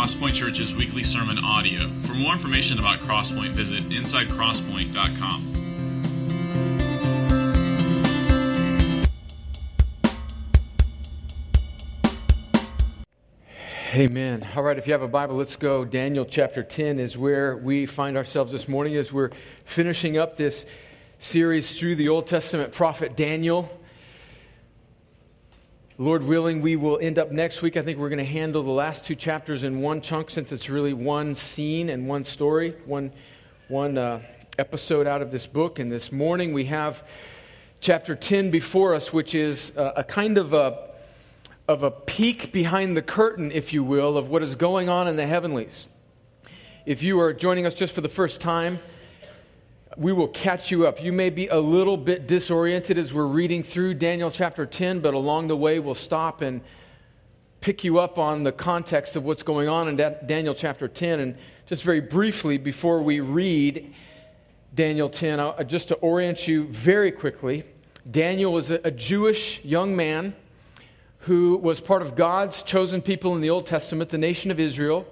Crosspoint Church's weekly sermon audio. For more information about Crosspoint, visit insidecrosspoint.com. Amen. All right, if you have a Bible, let's go. Daniel chapter 10 is where we find ourselves this morning as we're finishing up this series through the Old Testament prophet Daniel. Lord willing, we will end up next week. I think we're going to handle the last two chapters in one chunk since it's really one scene and one story, one, one uh, episode out of this book. And this morning we have chapter 10 before us, which is a, a kind of a of a peek behind the curtain, if you will, of what is going on in the heavenlies. If you are joining us just for the first time, we will catch you up. You may be a little bit disoriented as we're reading through Daniel chapter 10, but along the way, we'll stop and pick you up on the context of what's going on in Daniel chapter 10. And just very briefly, before we read Daniel 10, just to orient you very quickly, Daniel was a Jewish young man who was part of God's chosen people in the Old Testament, the nation of Israel.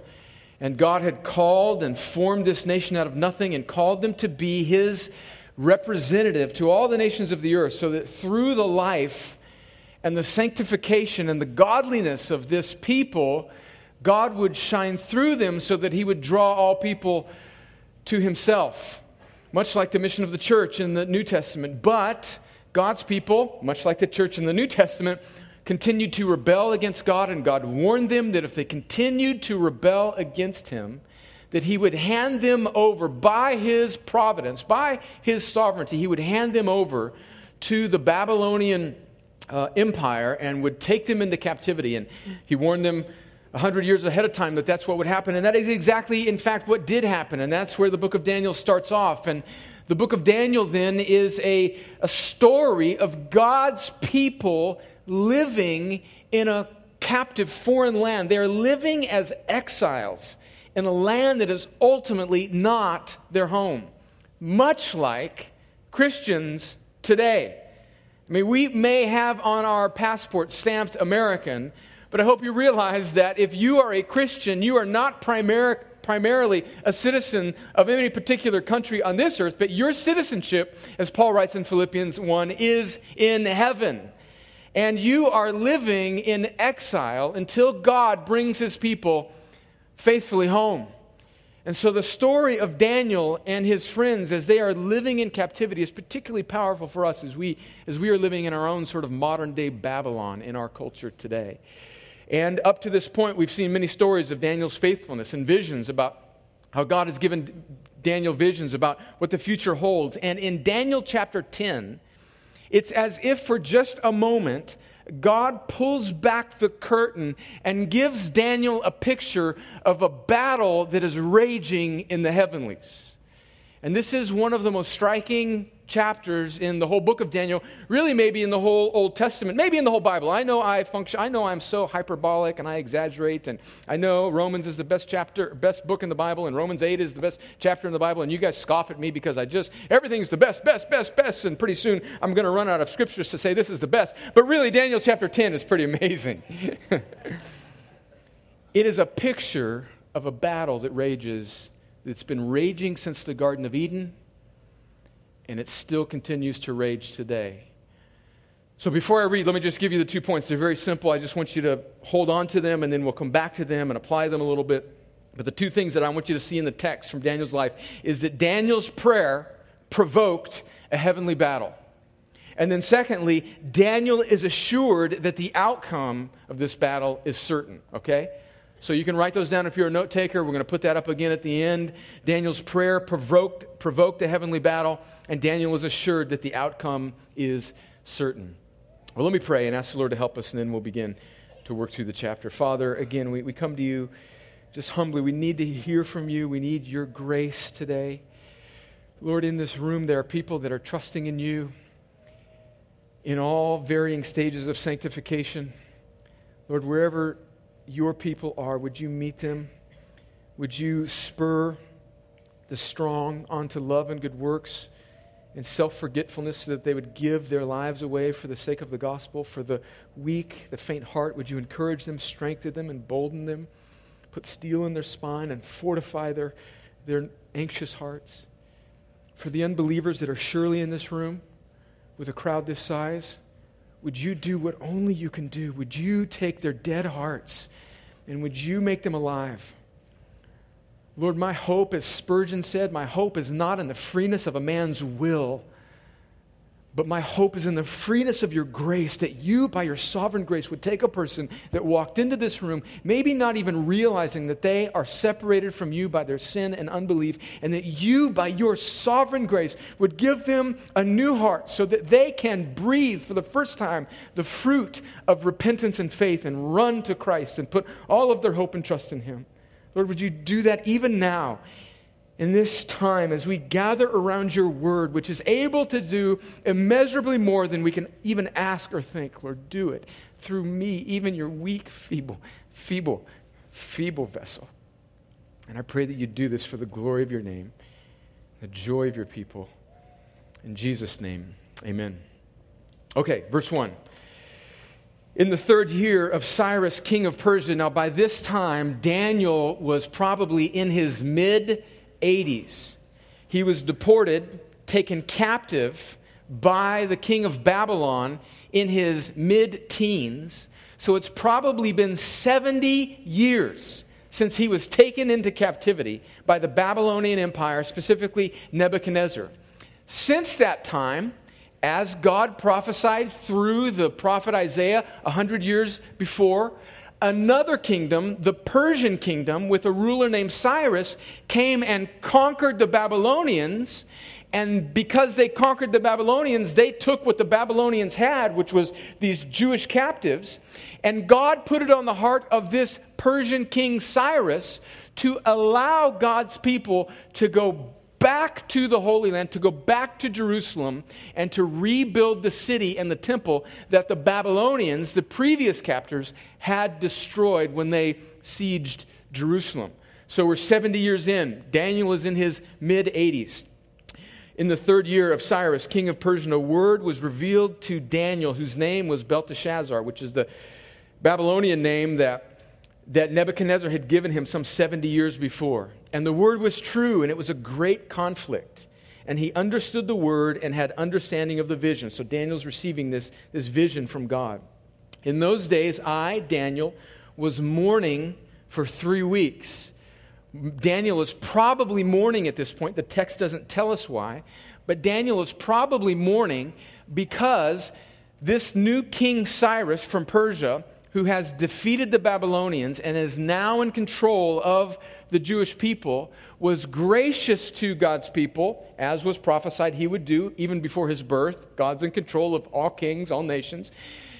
And God had called and formed this nation out of nothing and called them to be his representative to all the nations of the earth, so that through the life and the sanctification and the godliness of this people, God would shine through them so that he would draw all people to himself, much like the mission of the church in the New Testament. But God's people, much like the church in the New Testament, continued to rebel against God, and God warned them that if they continued to rebel against Him, that He would hand them over by His providence, by His sovereignty, He would hand them over to the Babylonian uh, Empire and would take them into captivity. And He warned them a hundred years ahead of time that that's what would happen. And that is exactly, in fact, what did happen. And that's where the book of Daniel starts off. And the book of Daniel then is a, a story of God's people living in a captive foreign land. They are living as exiles in a land that is ultimately not their home, much like Christians today. I mean, we may have on our passport stamped American, but I hope you realize that if you are a Christian, you are not primar- primarily a citizen of any particular country on this earth, but your citizenship, as Paul writes in Philippians 1, is in heaven and you are living in exile until God brings his people faithfully home. And so the story of Daniel and his friends as they are living in captivity is particularly powerful for us as we, as we are living in our own sort of modern day Babylon in our culture today. And up to this point, we've seen many stories of Daniel's faithfulness and visions about how God has given Daniel visions about what the future holds. And in Daniel chapter 10, it's as if for just a moment, God pulls back the curtain and gives Daniel a picture of a battle that is raging in the heavenlies. And this is one of the most striking chapters in the whole book of Daniel, really maybe in the whole Old Testament, maybe in the whole Bible. I know I function, I know I'm so hyperbolic and I exaggerate, and I know Romans is the best chapter, best book in the Bible, and Romans 8 is the best chapter in the Bible, and you guys scoff at me because I just, everything's the best, best, best, best, and pretty soon I'm going to run out of scriptures to say this is the best. But really, Daniel chapter 10 is pretty amazing. it is a picture of a battle that rages, that's been raging since the Garden of Eden and it still continues to rage today. So before I read, let me just give you the two points. They're very simple. I just want you to hold on to them, and then we'll come back to them and apply them a little bit. But the two things that I want you to see in the text from Daniel's life is that Daniel's prayer provoked a heavenly battle. And then, secondly, Daniel is assured that the outcome of this battle is certain, okay? So you can write those down if you're a note taker. We're going to put that up again at the end. Daniel's prayer provoked, provoked a heavenly battle, and Daniel was assured that the outcome is certain. Well, let me pray and ask the Lord to help us, and then we'll begin to work through the chapter. Father, again, we, we come to you just humbly. We need to hear from you, we need your grace today. Lord, in this room, there are people that are trusting in you in all varying stages of sanctification. Lord, wherever your people are, would you meet them? Would you spur the strong onto love and good works and self forgetfulness so that they would give their lives away for the sake of the gospel? For the weak, the faint heart, would you encourage them, strengthen them, embolden them? put steel in their spine and fortify their, their anxious hearts. For the unbelievers that are surely in this room with a crowd this size, would you do what only you can do? Would you take their dead hearts and would you make them alive? Lord, my hope, as Spurgeon said, my hope is not in the freeness of a man's will but my hope is in the freeness of your grace that you, by your sovereign grace, would take a person that walked into this room, maybe not even realizing that they are separated from you by their sin and unbelief, and that you, by your sovereign grace, would give them a new heart so that they can breathe for the first time the fruit of repentance and faith and run to Christ and put all of their hope and trust in Him. Lord, would you do that even now in this time as we gather around your word, which is able to do immeasurably more than we can even ask or think. Lord, do it through me, even your weak, feeble, feeble, feeble vessel. And I pray that you do this for the glory of your name, the joy of your people. In Jesus' name, amen. Okay, verse 1. In the third year of Cyrus, king of Persia, now by this time, Daniel was probably in his mid 80s. He was deported, taken captive by the king of Babylon in his mid teens. So it's probably been 70 years since he was taken into captivity by the Babylonian Empire, specifically Nebuchadnezzar. Since that time, as God prophesied through the prophet Isaiah 100 years before, another kingdom, the Persian kingdom, with a ruler named Cyrus, came and conquered the Babylonians. And because they conquered the Babylonians, they took what the Babylonians had, which was these Jewish captives. And God put it on the heart of this Persian king Cyrus to allow God's people to go back to the Holy Land, to go back to Jerusalem, and to rebuild the city and the temple that the Babylonians, the previous captors, had destroyed when they sieged Jerusalem. So we're 70 years in. Daniel is in his mid 80s. In the third year of Cyrus, king of Persia, a word was revealed to Daniel, whose name was Belteshazzar, which is the Babylonian name that that Nebuchadnezzar had given him some 70 years before. And the word was true, and it was a great conflict. And he understood the word and had understanding of the vision. So Daniel's receiving this, this vision from God. In those days, I, Daniel, was mourning for three weeks. Daniel is probably mourning at this point. The text doesn't tell us why. But Daniel is probably mourning because this new king Cyrus from Persia who has defeated the Babylonians and is now in control of the Jewish people, was gracious to God's people, as was prophesied he would do even before his birth. God's in control of all kings, all nations.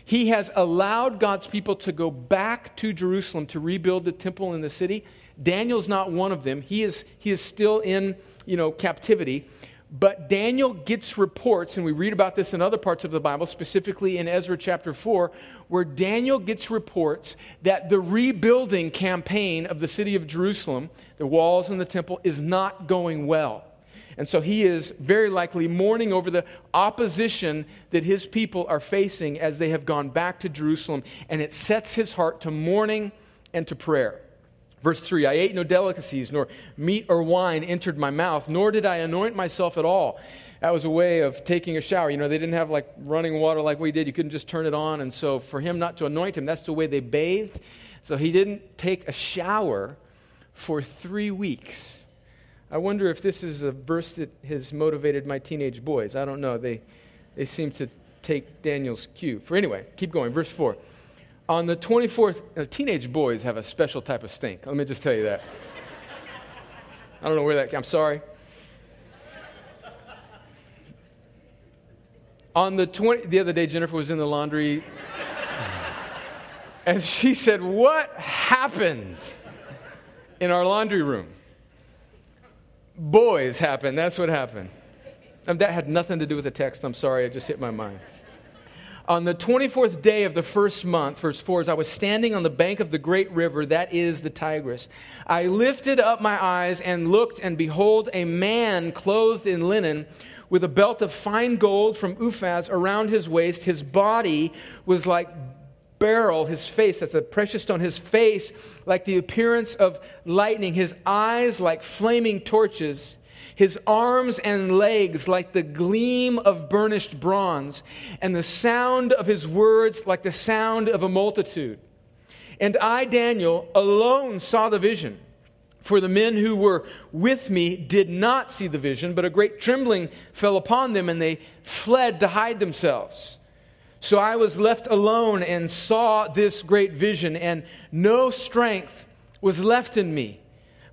He has allowed God's people to go back to Jerusalem to rebuild the temple in the city. Daniel's not one of them. He is, he is still in you know, captivity. But Daniel gets reports, and we read about this in other parts of the Bible, specifically in Ezra chapter 4, where Daniel gets reports that the rebuilding campaign of the city of Jerusalem, the walls and the temple, is not going well. And so he is very likely mourning over the opposition that his people are facing as they have gone back to Jerusalem, and it sets his heart to mourning and to prayer. Verse 3 I ate no delicacies, nor meat or wine entered my mouth, nor did I anoint myself at all. That was a way of taking a shower. You know, they didn't have like running water like we did. You couldn't just turn it on. And so, for him not to anoint him, that's the way they bathed. So, he didn't take a shower for three weeks. I wonder if this is a verse that has motivated my teenage boys. I don't know. They, they seem to take Daniel's cue. For anyway, keep going. Verse 4. On the 24th, uh, teenage boys have a special type of stink. Let me just tell you that. I don't know where that I'm sorry. On the 20, the other day, Jennifer was in the laundry and she said, What happened in our laundry room? Boys happened. That's what happened. And that had nothing to do with the text. I'm sorry. It just hit my mind. On the 24th day of the first month, verse 4, as I was standing on the bank of the great river, that is the Tigris, I lifted up my eyes and looked, and behold, a man clothed in linen with a belt of fine gold from Uphaz around his waist. His body was like beryl, his face, that's a precious stone, his face like the appearance of lightning, his eyes like flaming torches, his arms and legs like the gleam of burnished bronze, and the sound of his words like the sound of a multitude. And I, Daniel, alone saw the vision. For the men who were with me did not see the vision, but a great trembling fell upon them, and they fled to hide themselves. So I was left alone and saw this great vision, and no strength was left in me.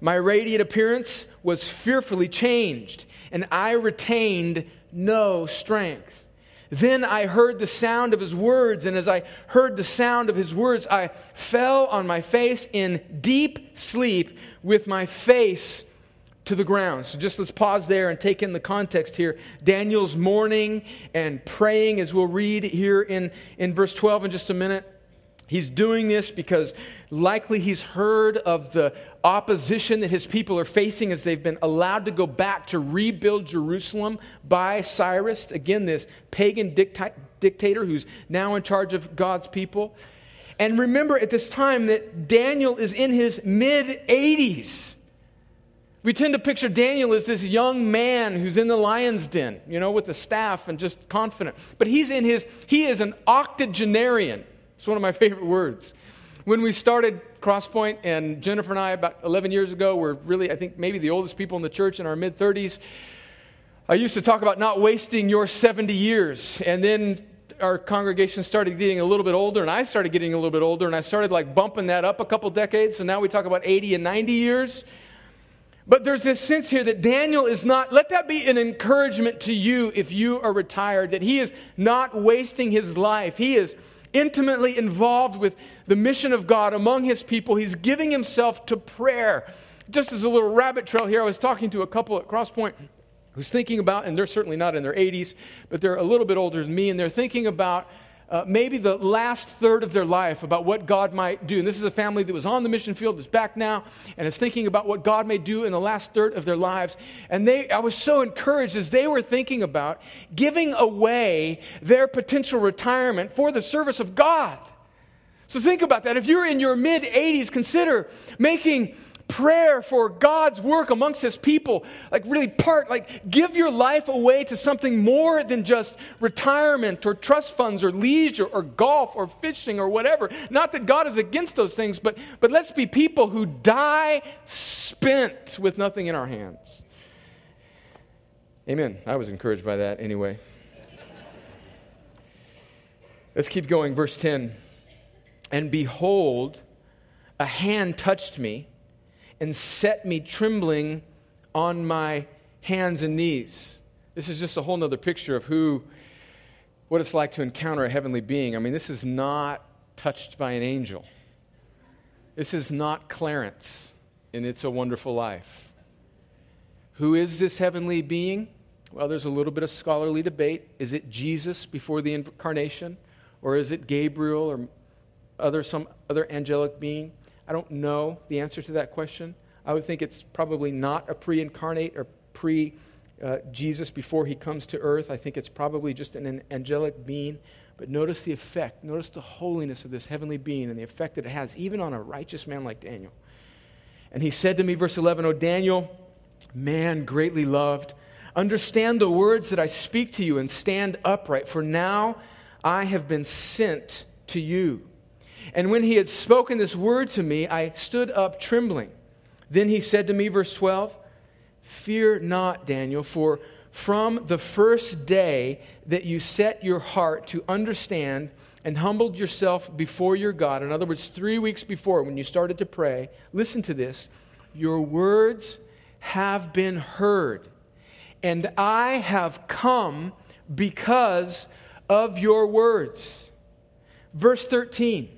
My radiant appearance was fearfully changed, and I retained no strength. Then I heard the sound of his words, and as I heard the sound of his words, I fell on my face in deep sleep with my face to the ground. So just let's pause there and take in the context here. Daniel's mourning and praying, as we'll read here in, in verse 12 in just a minute. He's doing this because likely he's heard of the opposition that his people are facing as they've been allowed to go back to rebuild Jerusalem by Cyrus. Again, this pagan dicta- dictator who's now in charge of God's people. And remember at this time that Daniel is in his mid 80s. We tend to picture Daniel as this young man who's in the lion's den, you know, with a staff and just confident. But he's in his, he is an octogenarian. It's one of my favorite words. When we started Crosspoint, and Jennifer and I, about 11 years ago, were really, I think, maybe the oldest people in the church in our mid 30s. I used to talk about not wasting your 70 years. And then our congregation started getting a little bit older, and I started getting a little bit older, and I started like bumping that up a couple decades. So now we talk about 80 and 90 years. But there's this sense here that Daniel is not, let that be an encouragement to you if you are retired, that he is not wasting his life. He is intimately involved with the mission of God among his people. He's giving himself to prayer. Just as a little rabbit trail here, I was talking to a couple at Crosspoint who's thinking about, and they're certainly not in their 80s, but they're a little bit older than me, and they're thinking about uh, maybe the last third of their life about what God might do. And this is a family that was on the mission field, that's back now, and is thinking about what God may do in the last third of their lives. And they, I was so encouraged as they were thinking about giving away their potential retirement for the service of God. So think about that. If you're in your mid 80s, consider making prayer for God's work amongst his people. Like, really, part, like, give your life away to something more than just retirement or trust funds or leisure or golf or fishing or whatever. Not that God is against those things, but, but let's be people who die spent with nothing in our hands. Amen. I was encouraged by that anyway. Let's keep going. Verse 10. And behold, a hand touched me and set me trembling on my hands and knees. This is just a whole other picture of who, what it's like to encounter a heavenly being. I mean, this is not touched by an angel. This is not Clarence in It's a Wonderful Life. Who is this heavenly being? Well, there's a little bit of scholarly debate. Is it Jesus before the incarnation? Or is it Gabriel or other, some other angelic being? I don't know the answer to that question. I would think it's probably not a pre incarnate or pre uh, Jesus before he comes to earth. I think it's probably just an angelic being. But notice the effect, notice the holiness of this heavenly being and the effect that it has, even on a righteous man like Daniel. And he said to me, verse 11, O Daniel, man greatly loved, understand the words that I speak to you and stand upright, for now I have been sent to you. And when he had spoken this word to me, I stood up trembling. Then he said to me, verse 12, Fear not, Daniel, for from the first day that you set your heart to understand and humbled yourself before your God, in other words, three weeks before when you started to pray, listen to this your words have been heard, and I have come because of your words. Verse 13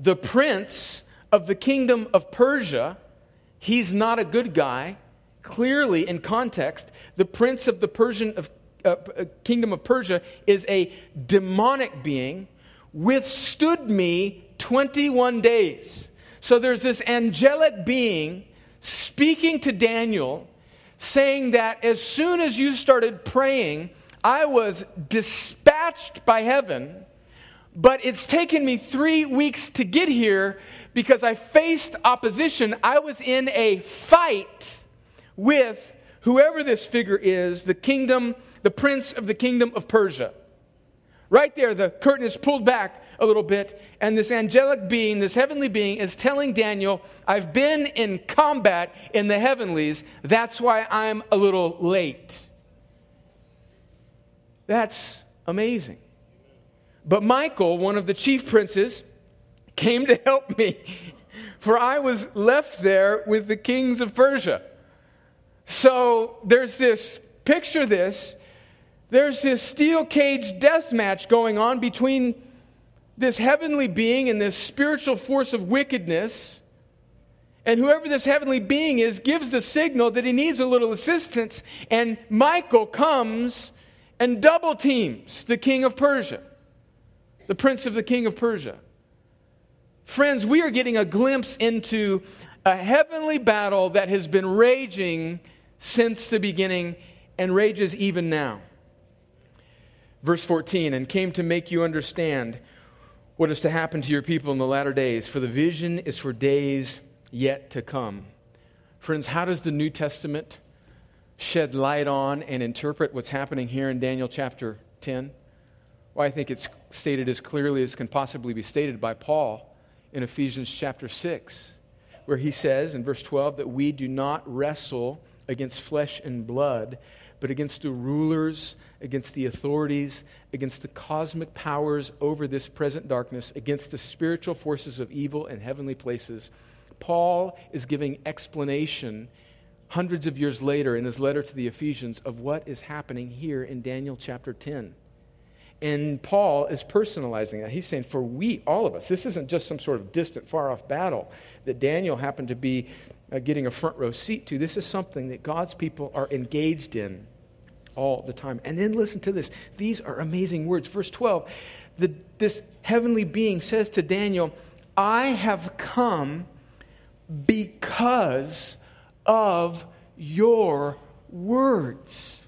the prince of the kingdom of Persia, he's not a good guy. Clearly, in context, the prince of the Persian of, uh, uh kingdom of Persia is a demonic being, withstood me 21 days. So there's this angelic being speaking to Daniel, saying that as soon as you started praying, I was dispatched by heaven but it's taken me three weeks to get here because I faced opposition. I was in a fight with whoever this figure is, the kingdom, the prince of the kingdom of Persia. Right there, the curtain is pulled back a little bit, and this angelic being, this heavenly being, is telling Daniel, I've been in combat in the heavenlies. That's why I'm a little late. That's amazing. But Michael, one of the chief princes, came to help me, for I was left there with the kings of Persia. So there's this, picture this, there's this steel cage death match going on between this heavenly being and this spiritual force of wickedness. And whoever this heavenly being is gives the signal that he needs a little assistance, and Michael comes and double teams the king of Persia the prince of the king of Persia. Friends, we are getting a glimpse into a heavenly battle that has been raging since the beginning and rages even now. Verse 14, and came to make you understand what is to happen to your people in the latter days, for the vision is for days yet to come. Friends, how does the New Testament shed light on and interpret what's happening here in Daniel chapter 10? Well, I think it's stated as clearly as can possibly be stated by Paul in Ephesians chapter 6, where he says in verse 12 that we do not wrestle against flesh and blood, but against the rulers, against the authorities, against the cosmic powers over this present darkness, against the spiritual forces of evil in heavenly places. Paul is giving explanation hundreds of years later in his letter to the Ephesians of what is happening here in Daniel chapter 10. And Paul is personalizing that. He's saying, for we, all of us, this isn't just some sort of distant, far off battle that Daniel happened to be uh, getting a front row seat to. This is something that God's people are engaged in all the time. And then listen to this. These are amazing words. Verse 12 the, this heavenly being says to Daniel, I have come because of your words.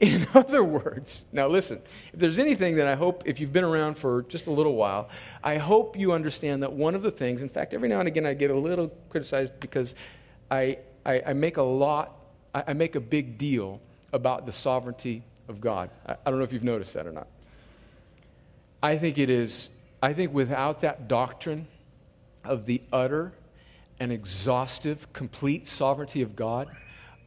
In other words, now listen, if there's anything that I hope, if you've been around for just a little while, I hope you understand that one of the things, in fact, every now and again I get a little criticized because I, I, I make a lot, I, I, make a big deal about the sovereignty of God. I, I don't know if you've noticed that or not. I think it is, I think without that doctrine of the utter and exhaustive, complete sovereignty of God,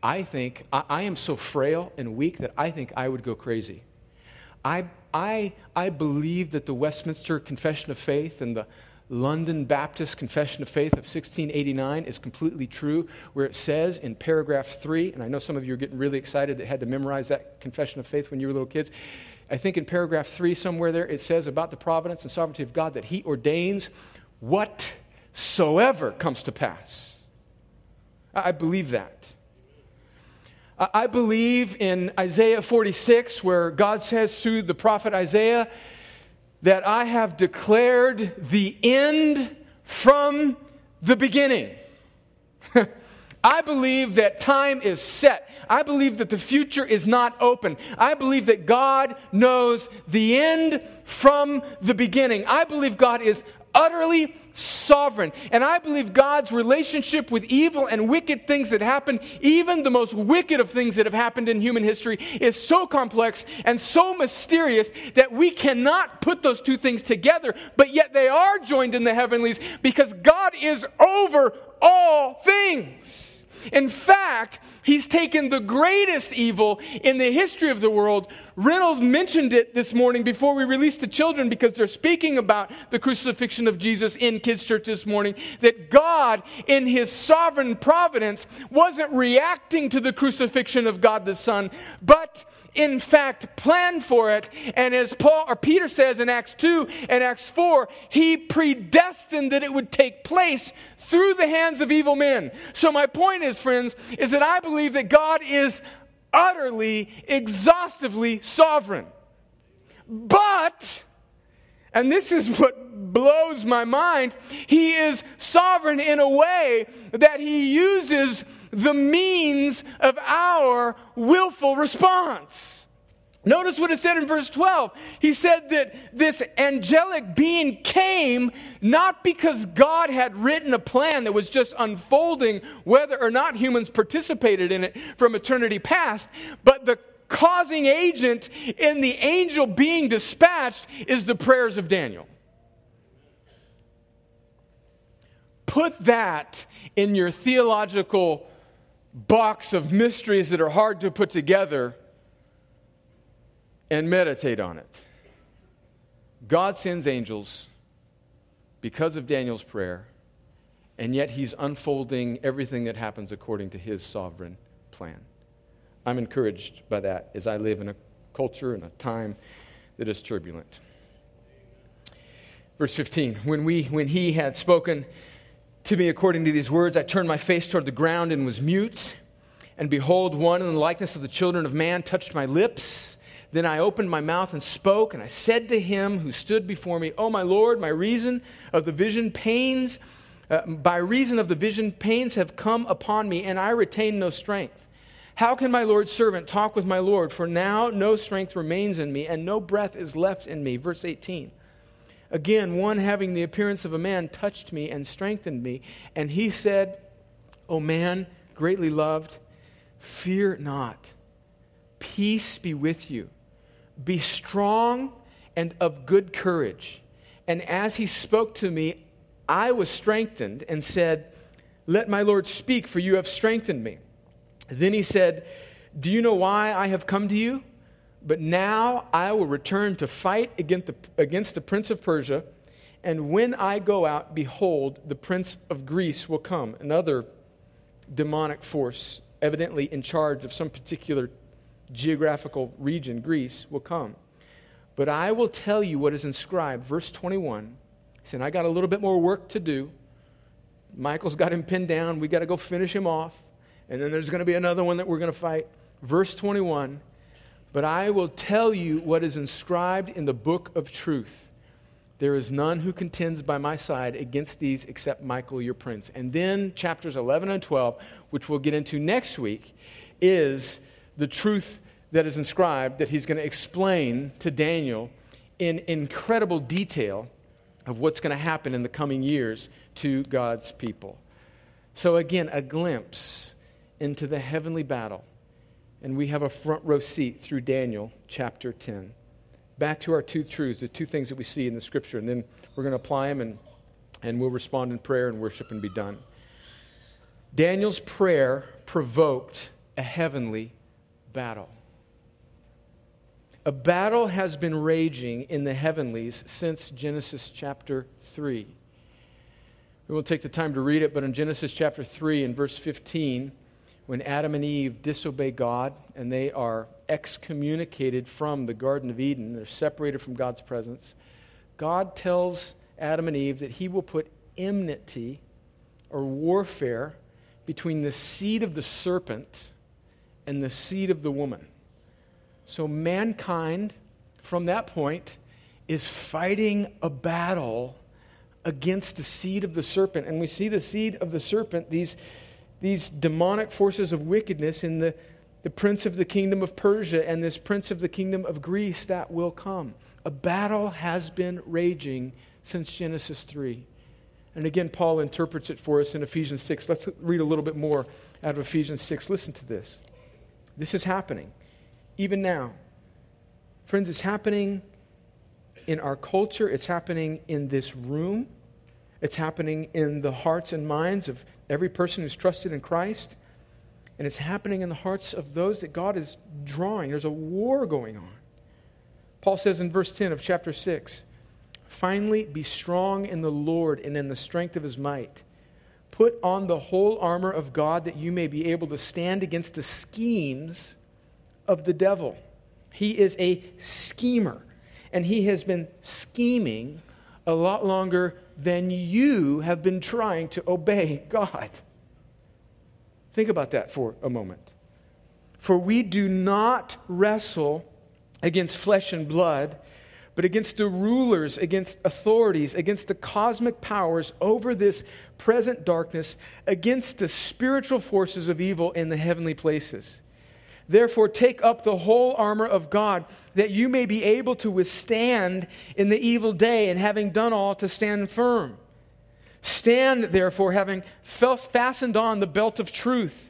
I think I, I, am so frail and weak that I think I would go crazy. I, I, I believe that the Westminster Confession of Faith and the London Baptist Confession of Faith of 1689 is completely true, where it says in paragraph three, and I know some of you are getting really excited that had to memorize that Confession of Faith when you were little kids. I think in paragraph three, somewhere there, it says about the providence and sovereignty of God that He ordains whatsoever comes to pass. I believe that. I believe in Isaiah 46, where God says through the prophet Isaiah that I have declared the end from the beginning. I believe that time is set. I believe that the future is not open. I believe that God knows the end from the beginning. I believe God is utterly sovereign. And I believe God's relationship with evil and wicked things that happen, even the most wicked of things that have happened in human history, is so complex and so mysterious that we cannot put those two things together, but yet they are joined in the heavenlies because God is over all things. In fact, he's taken the greatest evil in the history of the world. Reynolds mentioned it this morning before we released the children because they're speaking about the crucifixion of Jesus in kids' church this morning. That God, in his sovereign providence, wasn't reacting to the crucifixion of God the Son, but in fact planned for it. And as Paul or Peter says in Acts 2 and Acts 4, he predestined that it would take place through the hands of evil men. So my point is, friends, is that I believe that God is utterly, exhaustively sovereign. But, and this is what blows my mind, he is sovereign in a way that he uses the means of our willful response. Notice what it said in verse 12. He said that this angelic being came not because God had written a plan that was just unfolding whether or not humans participated in it from eternity past, but the causing agent in the angel being dispatched is the prayers of Daniel. Put that in your theological box of mysteries that are hard to put together and meditate on it. God sends angels because of Daniel's prayer, and yet he's unfolding everything that happens according to his sovereign plan. I'm encouraged by that as I live in a culture and a time that is turbulent. Verse 15 When, we, when he had spoken to me according to these words, I turned my face toward the ground and was mute. And behold, one in the likeness of the children of man touched my lips. Then I opened my mouth and spoke, and I said to him who stood before me, O my Lord, my reason of the vision pains, uh, by reason of the vision, pains have come upon me, and I retain no strength. How can my Lord's servant talk with my Lord? For now no strength remains in me, and no breath is left in me. Verse 18. Again, one having the appearance of a man touched me and strengthened me, and he said, O man, greatly loved, fear not. Peace be with you. Be strong and of good courage. And as he spoke to me, I was strengthened and said, Let my Lord speak, for you have strengthened me. Then he said, Do you know why I have come to you? But now I will return to fight against the, against the prince of Persia. And when I go out, behold, the prince of Greece will come, another demonic force, evidently in charge of some particular geographical region, Greece, will come. But I will tell you what is inscribed. Verse 21. He said, I got a little bit more work to do. Michael's got him pinned down. We got to go finish him off and then there's going to be another one that we're going to fight. Verse 21 But I will tell you what is inscribed in the book of truth. There is none who contends by my side against these except Michael, your prince. And then chapters 11 and 12, which we'll get into next week, is the truth that is inscribed that he's going to explain to Daniel in incredible detail of what's going to happen in the coming years to God's people. So, again, a glimpse into the heavenly battle. And we have a front row seat through Daniel chapter 10. Back to our two truths, the two things that we see in the scripture, and then we're going to apply them and, and we'll respond in prayer and worship and be done. Daniel's prayer provoked a heavenly battle. A battle has been raging in the heavenlies since Genesis chapter 3. We won't take the time to read it, but in Genesis chapter 3 and verse 15, when Adam and Eve disobey God and they are excommunicated from the Garden of Eden, they're separated from God's presence, God tells Adam and Eve that he will put enmity or warfare between the seed of the serpent and the seed of the woman. So mankind, from that point, is fighting a battle against the seed of the serpent. And we see the seed of the serpent, these these demonic forces of wickedness in the, the prince of the kingdom of Persia and this prince of the kingdom of Greece that will come. A battle has been raging since Genesis 3. And again, Paul interprets it for us in Ephesians 6. Let's read a little bit more out of Ephesians 6. Listen to this. This is happening, even now. Friends, it's happening in our culture, it's happening in this room. It's happening in the hearts and minds of every person who's trusted in Christ. And it's happening in the hearts of those that God is drawing. There's a war going on. Paul says in verse 10 of chapter 6 Finally, be strong in the Lord and in the strength of his might. Put on the whole armor of God that you may be able to stand against the schemes of the devil. He is a schemer, and he has been scheming a lot longer than you have been trying to obey God. Think about that for a moment. For we do not wrestle against flesh and blood, but against the rulers, against authorities, against the cosmic powers over this present darkness, against the spiritual forces of evil in the heavenly places. Therefore, take up the whole armor of God, that you may be able to withstand in the evil day, and having done all, to stand firm. Stand, therefore, having fastened on the belt of truth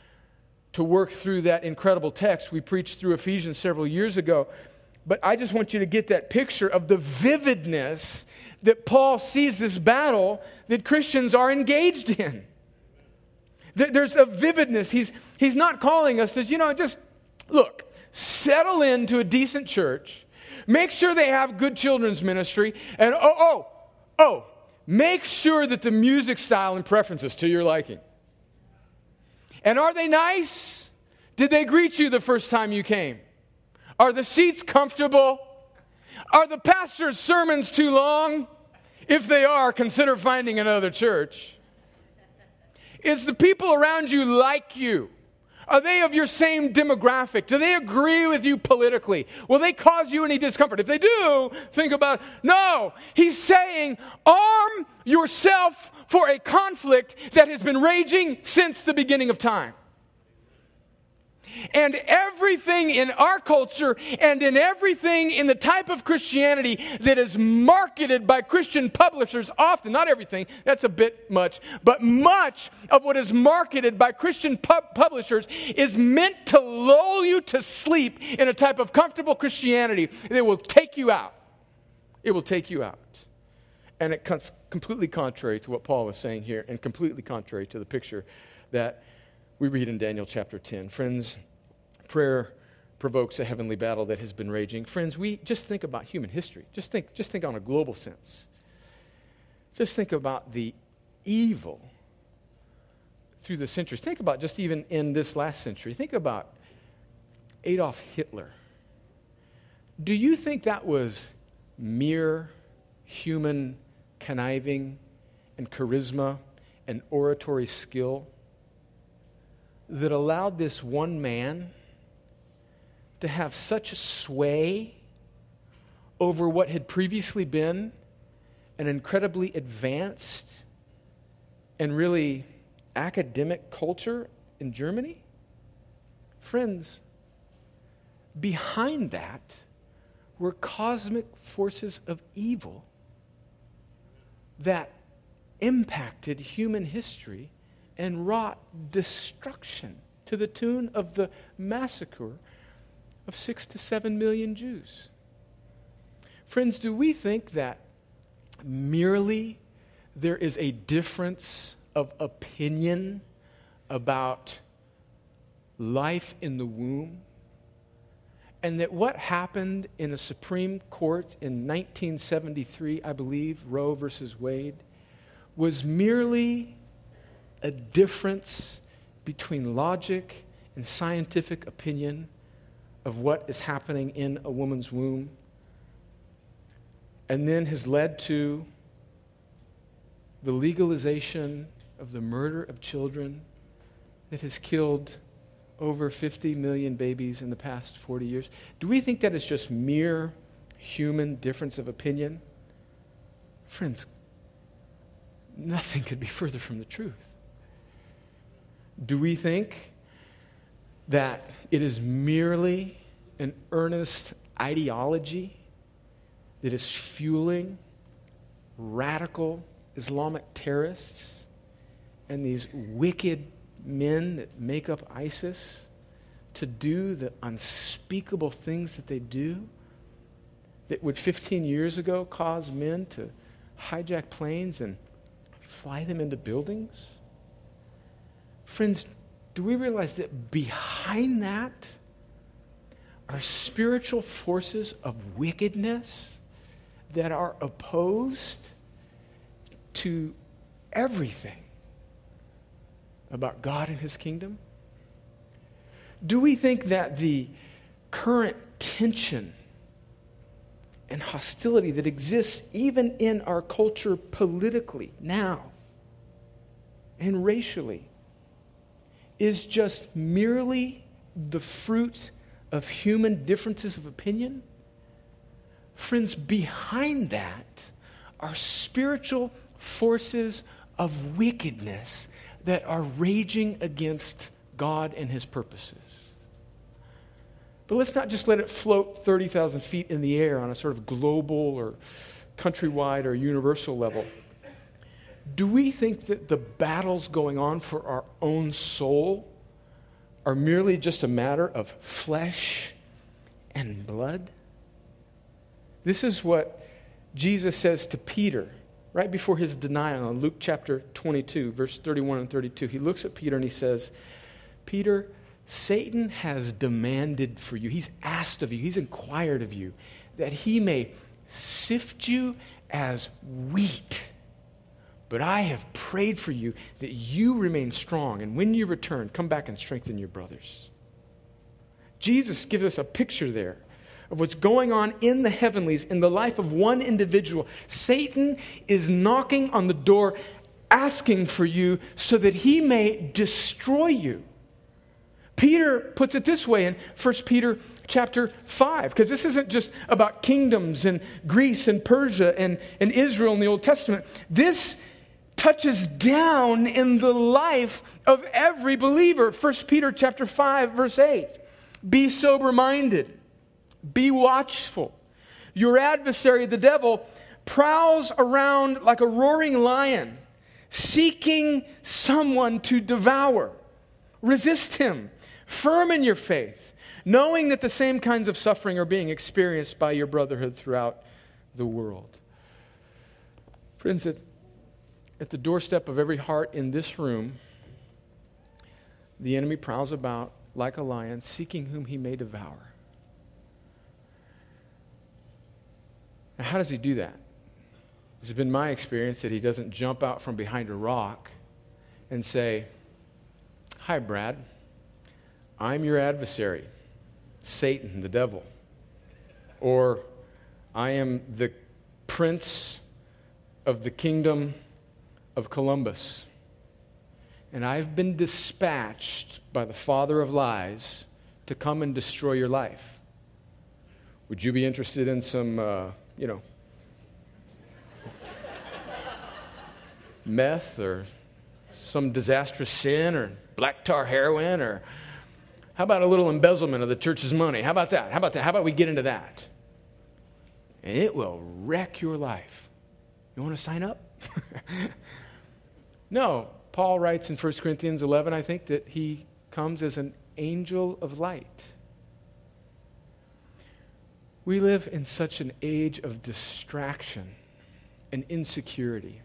to work through that incredible text. We preached through Ephesians several years ago. But I just want you to get that picture of the vividness that Paul sees this battle that Christians are engaged in. There's a vividness. He's, he's not calling us as, you know, just look, settle into a decent church, make sure they have good children's ministry, and oh, oh, oh, make sure that the music style and preferences to your liking. And are they nice? Did they greet you the first time you came? Are the seats comfortable? Are the pastor's sermons too long? If they are, consider finding another church. Is the people around you like you? Are they of your same demographic? Do they agree with you politically? Will they cause you any discomfort? If they do, think about no. He's saying, arm yourself for a conflict that has been raging since the beginning of time. And everything in our culture and in everything in the type of Christianity that is marketed by Christian publishers, often, not everything, that's a bit much, but much of what is marketed by Christian pub- publishers is meant to lull you to sleep in a type of comfortable Christianity that will take you out. It will take you out. And it cuts completely contrary to what Paul is saying here and completely contrary to the picture that we read in Daniel chapter 10. Friends, prayer provokes a heavenly battle that has been raging. Friends, we just think about human history. Just think, just think on a global sense. Just think about the evil through the centuries. Think about just even in this last century. Think about Adolf Hitler. Do you think that was mere human conniving and charisma and oratory skill that allowed this one man to have such sway over what had previously been an incredibly advanced and really academic culture in Germany? Friends, behind that were cosmic forces of evil that impacted human history and wrought destruction to the tune of the massacre of six to seven million Jews. Friends, do we think that merely there is a difference of opinion about life in the womb? And that what happened in a Supreme Court in 1973, I believe, Roe versus Wade, was merely a difference between logic and scientific opinion of what is happening in a woman's womb, and then has led to the legalization of the murder of children that has killed over 50 million babies in the past 40 years. Do we think that is just mere human difference of opinion? Friends, nothing could be further from the truth. Do we think that it is merely an earnest ideology that is fueling radical Islamic terrorists and these wicked men that make up ISIS to do the unspeakable things that they do that would 15 years ago cause men to hijack planes and fly them into buildings? Friends, do we realize that behind that are spiritual forces of wickedness that are opposed to everything about God and His kingdom? Do we think that the current tension and hostility that exists even in our culture politically now and racially is just merely the fruit of human differences of opinion? Friends, behind that are spiritual forces of wickedness that are raging against God and his purposes. But let's not just let it float 30,000 feet in the air on a sort of global or countrywide or universal level. Do we think that the battles going on for our own soul are merely just a matter of flesh and blood? This is what Jesus says to Peter right before his denial in Luke chapter 22, verse 31 and 32. He looks at Peter and he says, Peter, Satan has demanded for you, he's asked of you, he's inquired of you, that he may sift you as wheat. But I have prayed for you that you remain strong, and when you return, come back and strengthen your brothers. Jesus gives us a picture there of what's going on in the heavenlies in the life of one individual. Satan is knocking on the door, asking for you so that he may destroy you. Peter puts it this way in 1 Peter chapter 5, because this isn't just about kingdoms and Greece and Persia and, and Israel in the Old Testament. This touches down in the life of every believer. 1 Peter chapter 5, verse 8. Be sober minded be watchful. Your adversary, the devil, prowls around like a roaring lion, seeking someone to devour. Resist him, firm in your faith, knowing that the same kinds of suffering are being experienced by your brotherhood throughout the world. Friends, at, at the doorstep of every heart in this room, the enemy prowls about like a lion, seeking whom he may devour. Now, how does he do that? It's been my experience that he doesn't jump out from behind a rock and say, Hi, Brad. I'm your adversary, Satan, the devil. Or, I am the prince of the kingdom of Columbus. And I've been dispatched by the father of lies to come and destroy your life. Would you be interested in some uh, you know, meth or some disastrous sin or black tar heroin or how about a little embezzlement of the church's money? How about that? How about that? How about we get into that? And it will wreck your life. You want to sign up? no. Paul writes in 1 Corinthians 11, I think, that he comes as an angel of light. We live in such an age of distraction and insecurity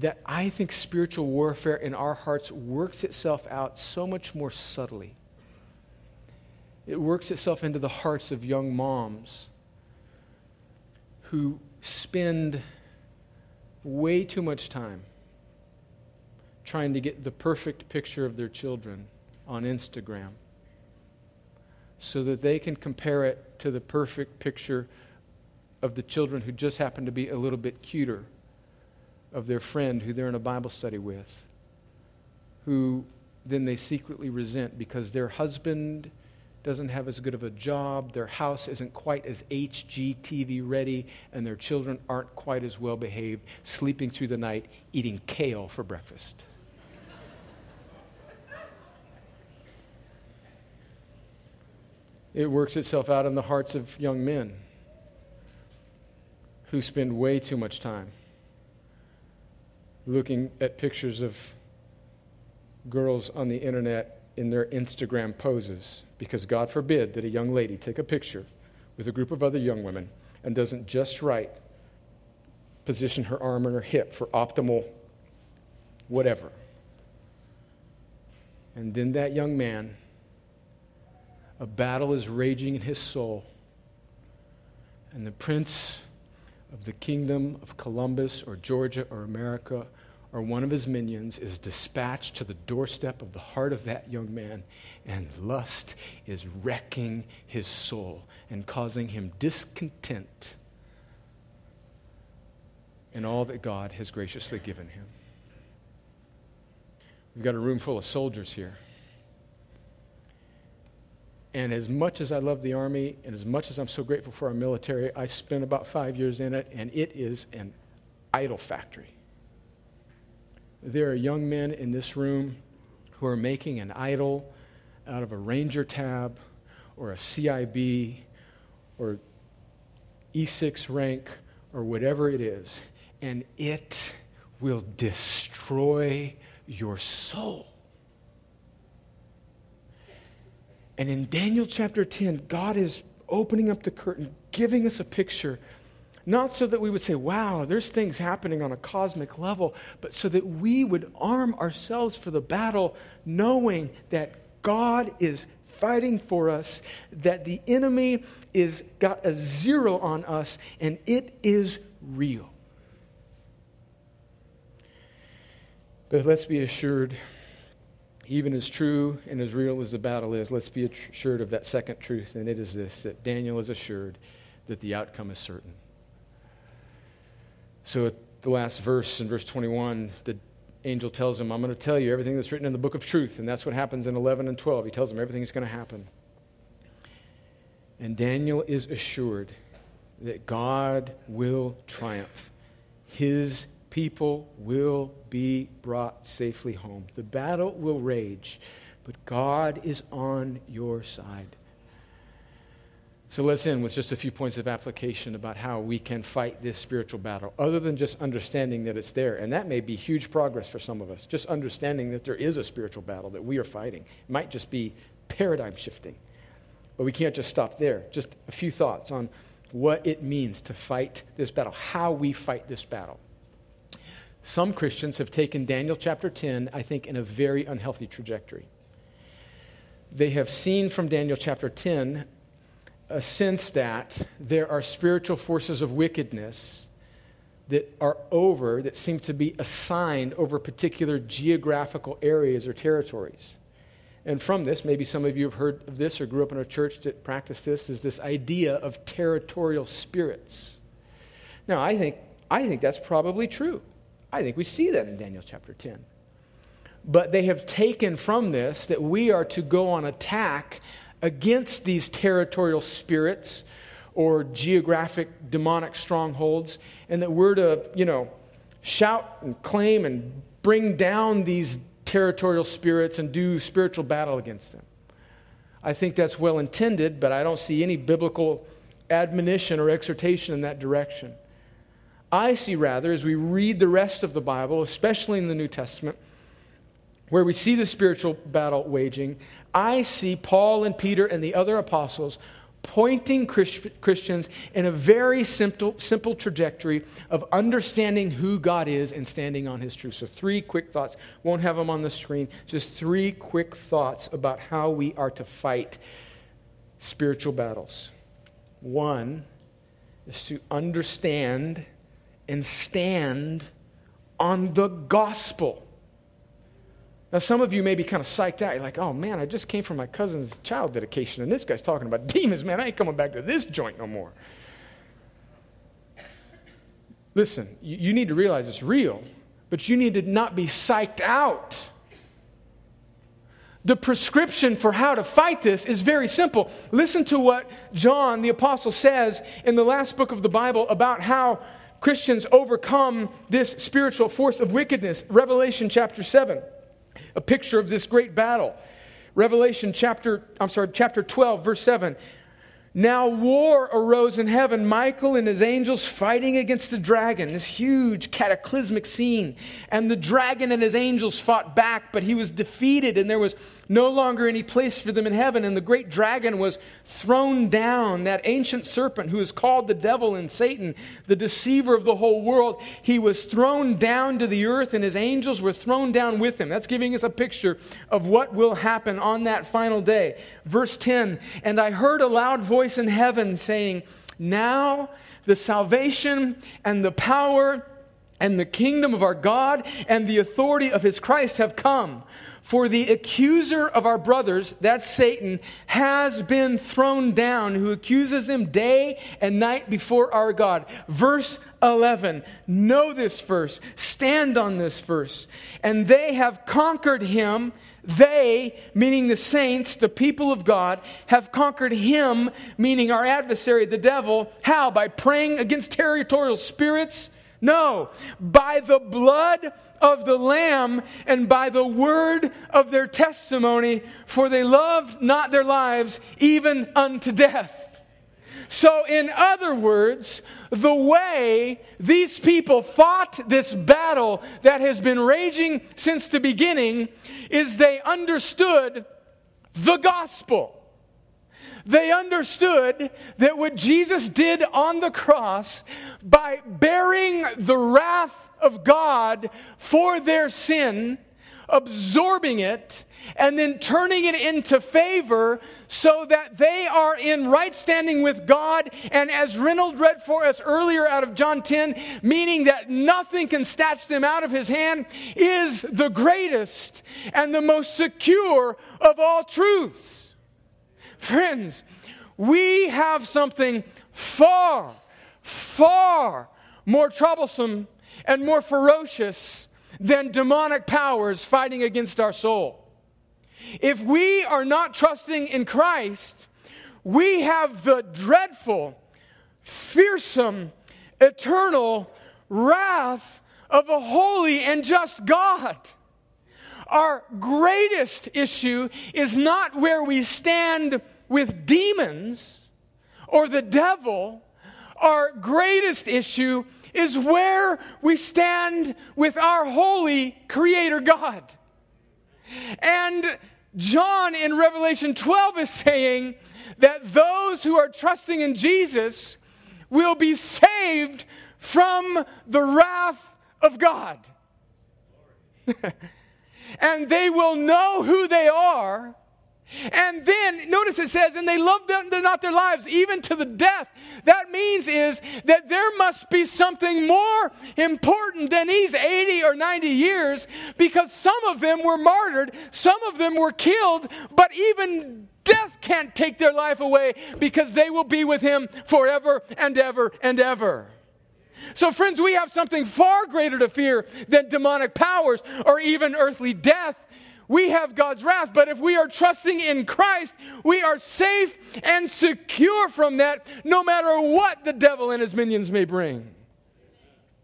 that I think spiritual warfare in our hearts works itself out so much more subtly. It works itself into the hearts of young moms who spend way too much time trying to get the perfect picture of their children on Instagram so that they can compare it to the perfect picture of the children who just happen to be a little bit cuter of their friend who they're in a Bible study with, who then they secretly resent because their husband doesn't have as good of a job, their house isn't quite as HGTV ready, and their children aren't quite as well behaved, sleeping through the night, eating kale for breakfast. It works itself out in the hearts of young men who spend way too much time looking at pictures of girls on the internet in their Instagram poses because God forbid that a young lady take a picture with a group of other young women and doesn't just right position her arm and her hip for optimal whatever. And then that young man a battle is raging in his soul. And the prince of the kingdom of Columbus or Georgia or America or one of his minions is dispatched to the doorstep of the heart of that young man, and lust is wrecking his soul and causing him discontent in all that God has graciously given him. We've got a room full of soldiers here. And as much as I love the Army and as much as I'm so grateful for our military, I spent about five years in it, and it is an idol factory. There are young men in this room who are making an idol out of a Ranger tab or a CIB or E6 rank or whatever it is, and it will destroy your soul. And in Daniel chapter 10, God is opening up the curtain, giving us a picture not so that we would say, wow, there's things happening on a cosmic level, but so that we would arm ourselves for the battle, knowing that God is fighting for us, that the enemy is got a zero on us, and it is real. But let's be assured, even as true and as real as the battle is, let's be assured of that second truth, and it is this that Daniel is assured that the outcome is certain. So at the last verse, in verse 21, the angel tells him, I'm going to tell you everything that's written in the book of truth. And that's what happens in 11 and 12. He tells him everything is going to happen. And Daniel is assured that God will triumph. His people will be brought safely home. The battle will rage, but God is on your side. So let's end with just a few points of application about how we can fight this spiritual battle, other than just understanding that it's there. And that may be huge progress for some of us, just understanding that there is a spiritual battle that we are fighting. It might just be paradigm shifting. But we can't just stop there. Just a few thoughts on what it means to fight this battle, how we fight this battle. Some Christians have taken Daniel chapter 10, I think, in a very unhealthy trajectory. They have seen from Daniel chapter 10 a sense that there are spiritual forces of wickedness that are over, that seem to be assigned over particular geographical areas or territories. And from this, maybe some of you have heard of this or grew up in a church that practiced this, is this idea of territorial spirits. Now, I think, I think that's probably true. I think we see that in Daniel chapter 10. But they have taken from this that we are to go on attack against these territorial spirits or geographic demonic strongholds, and that we're to, you know, shout and claim and bring down these territorial spirits and do spiritual battle against them. I think that's well intended, but I don't see any biblical admonition or exhortation in that direction. I see rather, as we read the rest of the Bible, especially in the New Testament, where we see the spiritual battle waging, I see Paul and Peter and the other apostles pointing Christians in a very simple, simple trajectory of understanding who God is and standing on his truth. So, three quick thoughts. Won't have them on the screen. Just three quick thoughts about how we are to fight spiritual battles. One is to understand and stand on the gospel. Now, some of you may be kind of psyched out. You're like, oh man, I just came from my cousin's child dedication, and this guy's talking about demons, man. I ain't coming back to this joint no more. Listen, you, need to realize it's real, but you need to not be psyched out. The prescription for how to fight this is very simple. Listen to what John the Apostle says in the last book of the Bible about how Christians overcome this spiritual force of wickedness. Revelation chapter 7 a picture of this great battle. Revelation chapter, I'm sorry, chapter 12, verse 7. Now war arose in heaven, Michael and his angels fighting against the dragon, this huge cataclysmic scene. And the dragon and his angels fought back, but he was defeated, and there was no longer any place for them in heaven. And the great dragon was thrown down, that ancient serpent who is called the devil and Satan, the deceiver of the whole world. He was thrown down to the earth, and his angels were thrown down with him. That's giving us a picture of what will happen on that final day. Verse 10 And I heard a loud voice in heaven saying, Now the salvation and the power and the kingdom of our God and the authority of his Christ have come. For the accuser of our brothers, that's Satan, has been thrown down, who accuses them day and night before our God. Verse 11. Know this verse. Stand on this verse. And they have conquered him. They, meaning the saints, the people of God, have conquered him, meaning our adversary, the devil. How? By praying against territorial spirits no, by the blood of the Lamb and by the word of their testimony, for they loved not their lives even unto death. So, in other words, the way these people fought this battle that has been raging since the beginning is they understood the gospel. They understood that what Jesus did on the cross by bearing the wrath of God for their sin, absorbing it, and then turning it into favor so that they are in right standing with God. And as Reynold read for us earlier out of John 10, meaning that nothing can snatch them out of his hand, is the greatest and the most secure of all truths. Friends, we have something far, far more troublesome and more ferocious than demonic powers fighting against our soul. If we are not trusting in Christ, we have the dreadful, fearsome, eternal wrath of a holy and just God. Our greatest issue is not where we stand with demons or the devil, our greatest issue is where we stand with our holy Creator God. And John in Revelation 12 is saying that those who are trusting in Jesus will be saved from the wrath of God. and they will know who they are and then notice it says, and they love them they're not their lives, even to the death. That means is that there must be something more important than these 80 or 90 years because some of them were martyred, some of them were killed, but even death can't take their life away because they will be with him forever and ever and ever. So, friends, we have something far greater to fear than demonic powers or even earthly death we have God's wrath. But if we are trusting in Christ, we are safe and secure from that, no matter what the devil and his minions may bring.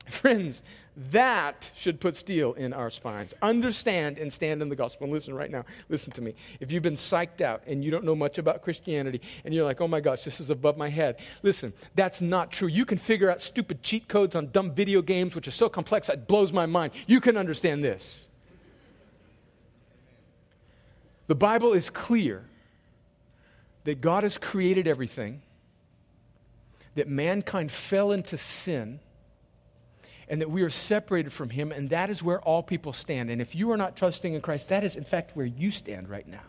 Friends, that should put steel in our spines. Understand and stand in the gospel. And listen right now, listen to me. If you've been psyched out and you don't know much about Christianity and you're like, oh my gosh, this is above my head, listen, that's not true. You can figure out stupid cheat codes on dumb video games, which are so complex, it blows my mind. You can understand this. The Bible is clear that God has created everything, that mankind fell into sin, and that we are separated from Him, and that is where all people stand. And if you are not trusting in Christ, that is, in fact, where you stand right now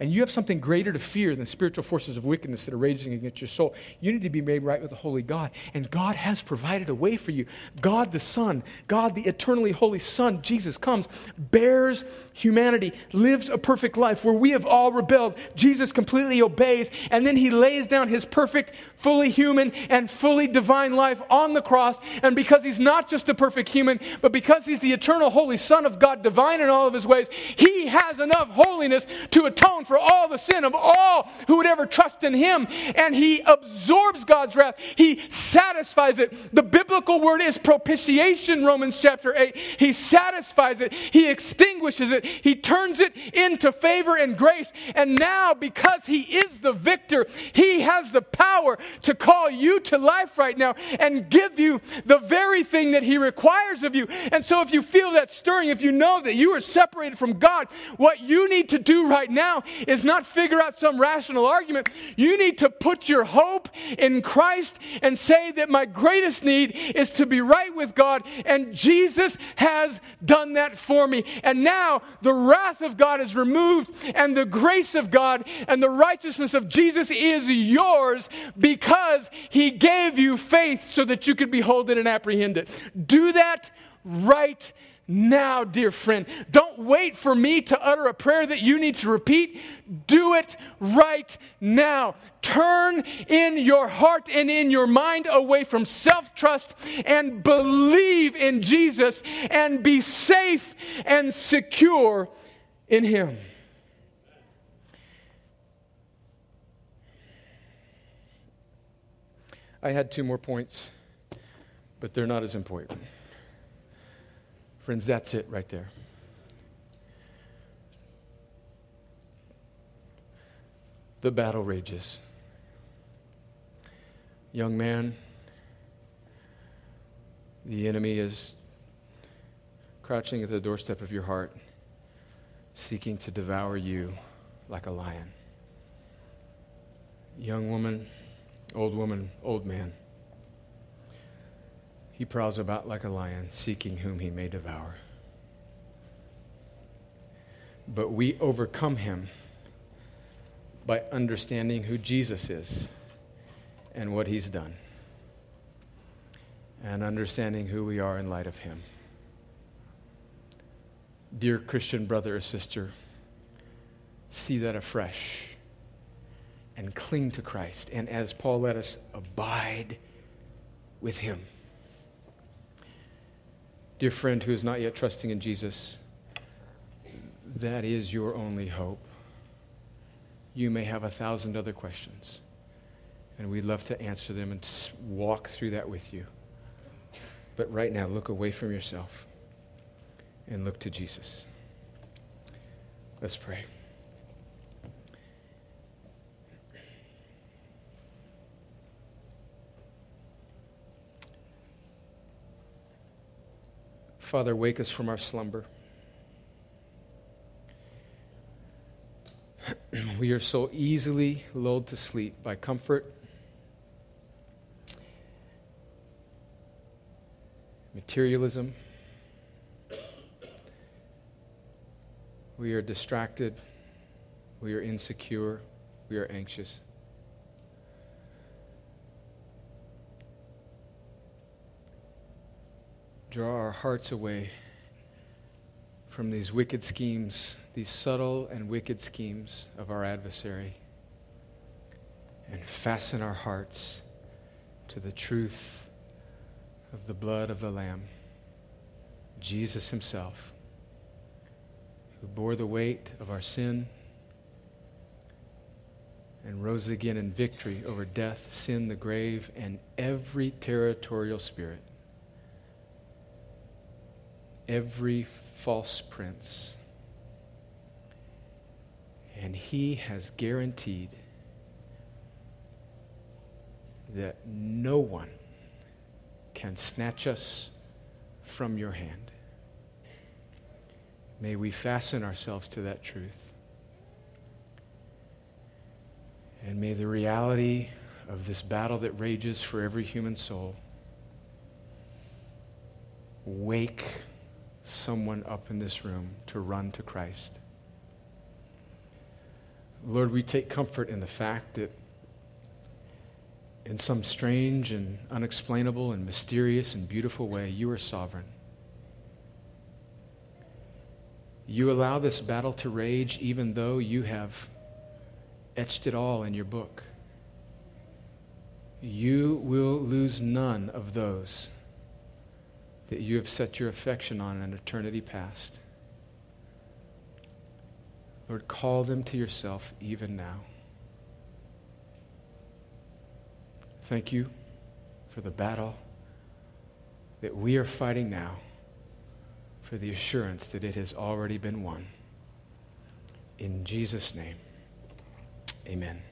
and you have something greater to fear than spiritual forces of wickedness that are raging against your soul, you need to be made right with the Holy God. And God has provided a way for you. God the Son, God the eternally holy Son, Jesus comes, bears humanity, lives a perfect life where we have all rebelled. Jesus completely obeys, and then he lays down his perfect, fully human, and fully divine life on the cross. And because he's not just a perfect human, but because he's the eternal holy Son of God, divine in all of his ways, he has enough holiness to atone for all the sin of all who would ever trust in him. And he absorbs God's wrath, he satisfies it. The biblical word is propitiation, Romans chapter 8. He satisfies it, he extinguishes it, he turns it into favor and grace. And now, because he is the victor, he has the power to call you to life right now and give you the very thing that he requires of you. And so, if you feel that stirring, if you know that you are separated from God, what you need to do right now is not figure out some rational argument. You need to put your hope in Christ and say that my greatest need is to be right with God, and Jesus has done that for me. And now the wrath of God is removed, and the grace of God and the righteousness of Jesus is yours because he gave you faith so that you could behold it and apprehend it. Do that right now, dear friend. Don't wait for me to utter a prayer that you need to repeat. Do it right now. Turn in your heart and in your mind away from self trust and believe in Jesus and be safe and secure in Him. I had two more points, but they're not as important. Friends, that's it right there. The battle rages. Young man, the enemy is crouching at the doorstep of your heart, seeking to devour you like a lion. Young woman, old woman, old man. He prowls about like a lion, seeking whom he may devour. But we overcome him by understanding who Jesus is and what he's done, and understanding who we are in light of him. Dear Christian brother or sister, see that afresh and cling to Christ. And as Paul let us, abide with him. Dear friend who is not yet trusting in Jesus, that is your only hope. You may have a thousand other questions, and we'd love to answer them and walk through that with you. But right now, look away from yourself and look to Jesus. Let's pray. Father, wake us from our slumber. we are so easily lulled to sleep by comfort, materialism. We are distracted. We are insecure. We are anxious. Draw our hearts away from these wicked schemes, these subtle and wicked schemes of our adversary, and fasten our hearts to the truth of the blood of the Lamb, Jesus Himself, who bore the weight of our sin and rose again in victory over death, sin, the grave, and every territorial spirit every false prince. And he has guaranteed that no one can snatch us from your hand. May we fasten ourselves to that truth. And may the reality of this battle that rages for every human soul wake someone up in this room to run to Christ. Lord, we take comfort in the fact that in some strange and unexplainable and mysterious and beautiful way, you are sovereign. You allow this battle to rage even though you have etched it all in your book. You will lose none of those that you have set your affection on in eternity past. Lord, call them to yourself even now. Thank you for the battle that we are fighting now, for the assurance that it has already been won. In Jesus' name, amen.